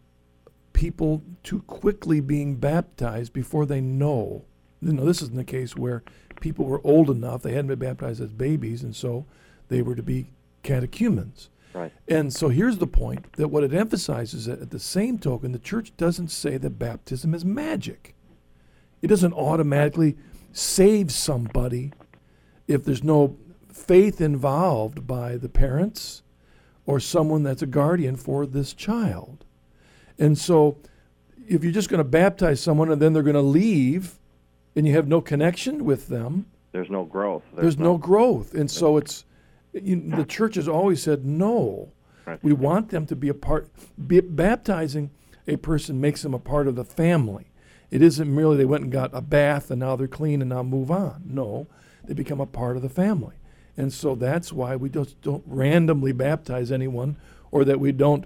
people too quickly being baptized before they know. You know, this isn't the case where people were old enough, they hadn't been baptized as babies, and so they were to be catechumens. right. And so here's the point that what it emphasizes that at the same token, the church doesn't say that baptism is magic. It doesn't automatically save somebody if there's no faith involved by the parents or someone that's a guardian for this child. And so if you're just going to baptize someone and then they're going to leave and you have no connection with them, There's no growth. there's no growth. And so it's you, the church has always said no. Right. We want them to be a part. Be, baptizing a person makes them a part of the family. It isn't merely they went and got a bath and now they're clean and now move on. No, they become a part of the family. And so that's why we just don't randomly baptize anyone or that we don't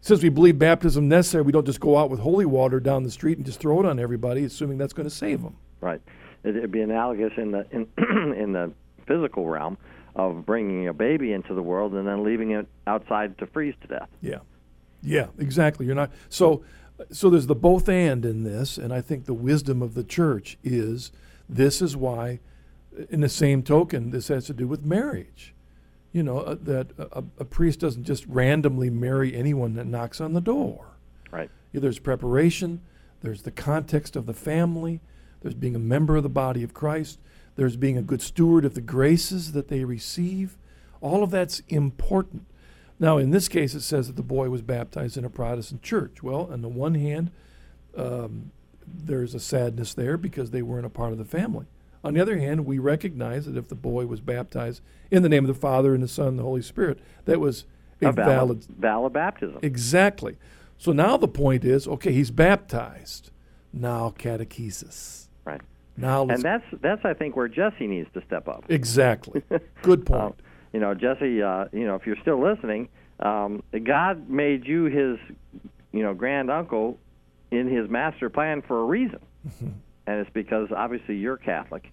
since we believe baptism necessary, we don't just go out with holy water down the street and just throw it on everybody, assuming that's going to save them. Right. It, it'd be analogous in the in, in the physical realm of bringing a baby into the world and then leaving it outside to freeze to death. Yeah, yeah, exactly. You're not so. So there's the both and in this, and I think the wisdom of the church is this is why, in the same token, this has to do with marriage. You know uh, that a, a priest doesn't just randomly marry anyone that knocks on the door. Right. Yeah, there's preparation. There's the context of the family. There's being a member of the body of Christ. There's being a good steward of the graces that they receive. All of that's important. Now, in this case, it says that the boy was baptized in a Protestant church. Well, on the one hand, um, there's a sadness there because they weren't a part of the family. On the other hand, we recognize that if the boy was baptized in the name of the Father and the Son and the Holy Spirit, that was a, A valid, valid valid baptism. Exactly. So now the point is, okay, he's baptized. Now catechesis. Right. Now let's And that's that's I think where Jesse needs to step up. exactly. Good point. Um, you know, Jesse, uh, you know, if you're still listening, um, God made you his, you know, grand uncle in his master plan for a reason. And it's because obviously you're Catholic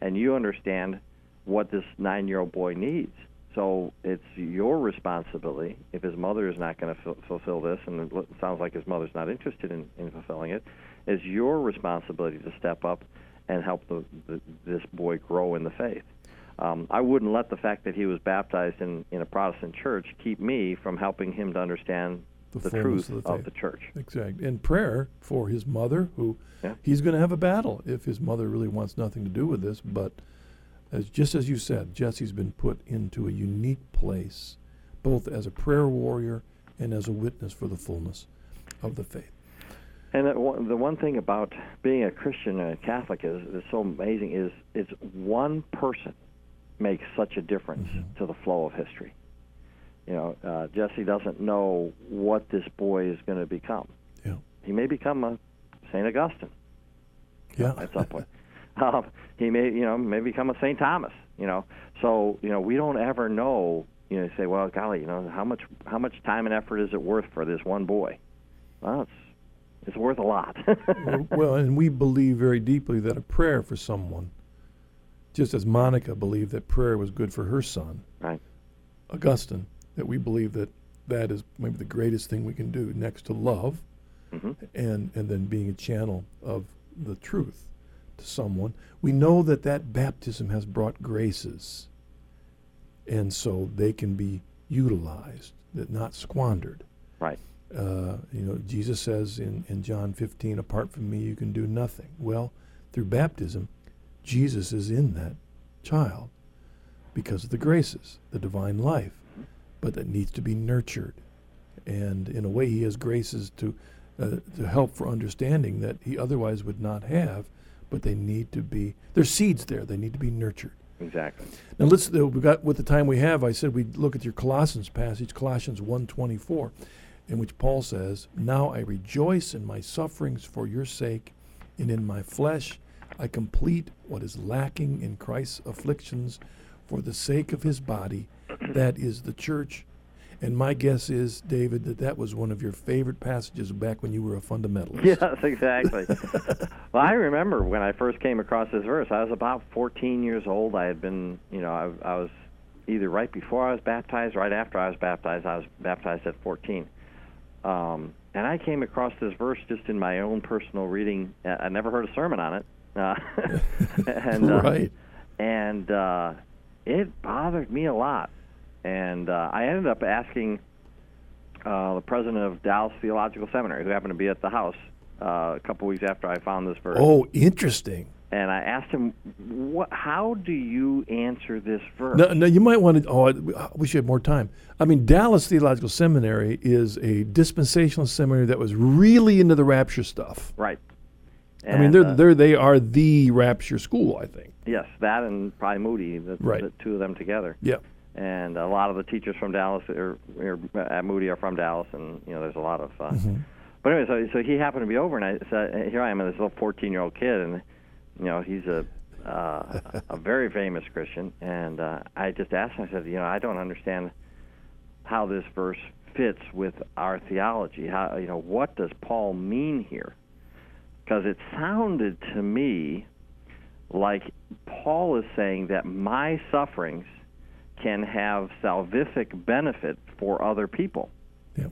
and you understand what this nine year old boy needs. So it's your responsibility if his mother is not going to f- fulfill this, and it sounds like his mother's not interested in, in fulfilling it, it's your responsibility to step up and help the, the, this boy grow in the faith. Um, I wouldn't let the fact that he was baptized in, in a Protestant church keep me from helping him to understand The the, truth of the of the church. Exactly. And prayer for his mother, who Yeah. he's going to have a battle if his mother really wants nothing to do with this. But as just as you said, Jesse's been put into a unique place, both as a prayer warrior and as a witness for the fullness of the faith. And the one, the one thing about being a Christian and a Catholic is, is so amazing is it's one person makes such a difference mm-hmm. to the flow of history. You know, uh, Jesse doesn't know what this boy is going to become. Yeah. He may become a Saint Augustine Yeah. at some point. um, he may, you know, may become a Saint Thomas. You know, so you know we don't ever know. You know, say, well, golly, you know, how much how much time and effort is it worth for this one boy? Well, it's it's worth a lot. well, well, and we believe very deeply that a prayer for someone, just as Monica believed that prayer was good for her son, right. Augustine, that we believe that that is maybe the greatest thing we can do next to love hmm and, and then being a channel of the truth to someone. We know that that baptism has brought graces and so they can be utilized, that not squandered. Right. Uh, you know, Jesus says in, in John 15, apart from me, you can do nothing. Well, through baptism, Jesus is in that child because of the graces, the divine life, but that needs to be nurtured. And in a way, he has graces to, uh, to help for understanding that he otherwise would not have, but they need to be, there's seeds there, they need to be nurtured. Exactly. Now let's, uh, we got, with the time we have, I said we'd look at your Colossians passage, Colossians 1.24, in which Paul says, Now I rejoice in my sufferings for your sake, and in my flesh I complete what is lacking in Christ's afflictions for the sake of his body, that is the church. And my guess is, David, that that was one of your favorite passages back when you were a fundamentalist. Yes, exactly. well, I remember when I first came across this verse. I was about 14 years old. I had been, you know, I, I was either right before I was baptized, right after I was baptized. I was baptized at 14. Um, and I came across this verse just in my own personal reading. I never heard a sermon on it. Uh, and uh, right. and uh, it bothered me a lot. And uh, I ended up asking uh, the president of Dallas Theological Seminary, who happened to be at the house uh, a couple weeks after I found this verse. Oh, interesting. And I asked him, "What? How do you answer this verse?" No, no, you might want to. Oh, I wish you had more time. I mean, Dallas Theological Seminary is a dispensational seminary that was really into the rapture stuff. Right. I mean, they're, uh, they're they are the rapture school, I think. yes, that and probably Moody, the, Right. the two of them together. Yeah. And a lot of the teachers from Dallas are, are at Moody are from Dallas, and you know, there's a lot of. Uh, Mm-hmm. But anyway, so so he happened to be over, and I said, "Here I am, and this little 14-year-old kid, and you know, he's a uh, a very famous Christian." And uh, I just asked him, I said, "You know, I don't understand how this verse fits with our theology. How you know, what does Paul mean here?" Because it sounded to me like Paul is saying that my sufferings can have salvific benefit for other people. Yeah.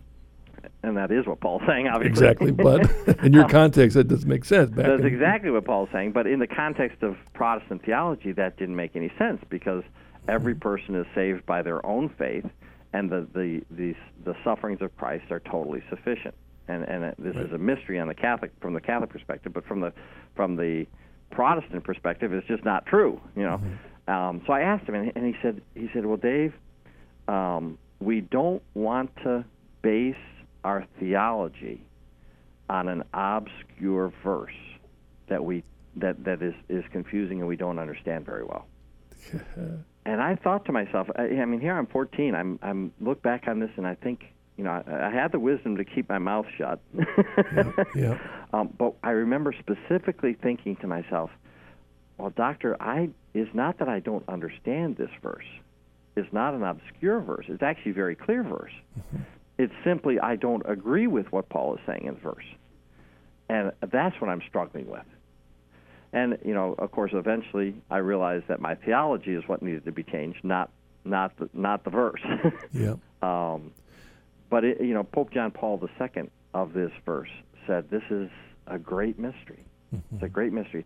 And that is what Paul's saying, obviously. Exactly. But in your context, that doesn't make sense. Back That's exactly what Paul's saying. But in the context of Protestant theology, that didn't make any sense because every hmm. person is saved by their own faith, and the the the, the sufferings of Christ are totally sufficient. And and it- this is a mystery on the Catholic from the Catholic perspective, but from the from the Protestant perspective, it's just not true. You know. Mm-hmm. Um, so I asked him, and, and he said he said, "Well, Dave, um, we don't want to base our theology on an obscure verse that we that that is is confusing and we don't understand very well." and I thought to myself, I, I mean, here I'm 14. I'm I'm look back on this and I think, you know, I, I had the wisdom to keep my mouth shut. yeah. Um, but I remember specifically thinking to myself, well, doctor, I it's not that I don't understand this verse. It's not an obscure verse. It's actually a very clear verse. It's simply I don't agree with what Paul is saying in the verse. And that's what I'm struggling with. And you know, of course, eventually I realized that my theology is what needed to be changed, not not the, not the verse. Yeah. Um, but it, you know, Pope John Paul II of this verse said, "This is a great mystery. It's a great mystery.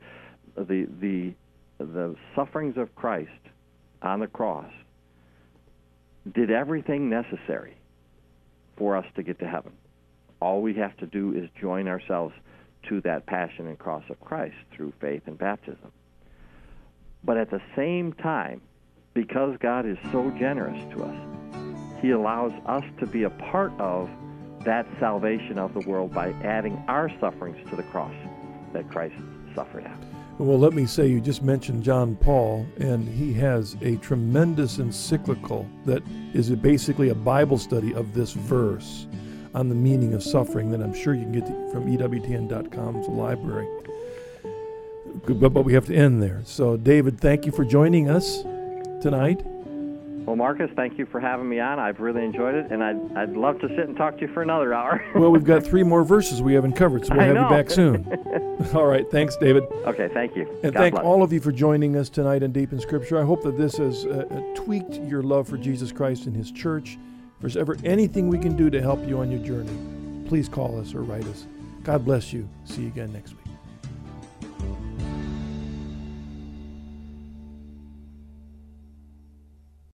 The the the sufferings of Christ on the cross did everything necessary for us to get to heaven. All we have to do is join ourselves to that passion and cross of Christ through faith and baptism. But at the same time, because God is so generous to us, He allows us to be a part of that salvation of the world by adding our sufferings to the cross that Christ suffered at. Well, let me say, you just mentioned John Paul, and he has a tremendous encyclical that is basically a Bible study of this verse on the meaning of suffering that I'm sure you can get from EWTN.com's library. But, but we have to end there. So, David, thank you for joining us tonight. Well, Marcus, thank you for having me on. I've really enjoyed it, and I'd, I'd love to sit and talk to you for another hour. Well, we've got three more verses we haven't covered, so we'll I have know. you back soon. All right. Thanks, David. okay, thank you. And God thank bless. all of you for joining us tonight in Deep in Scripture. I hope that this has uh, uh, tweaked your love for Jesus Christ and His church. If there's ever anything we can do to help you on your journey, please call us or write us. God bless you. See you again next week.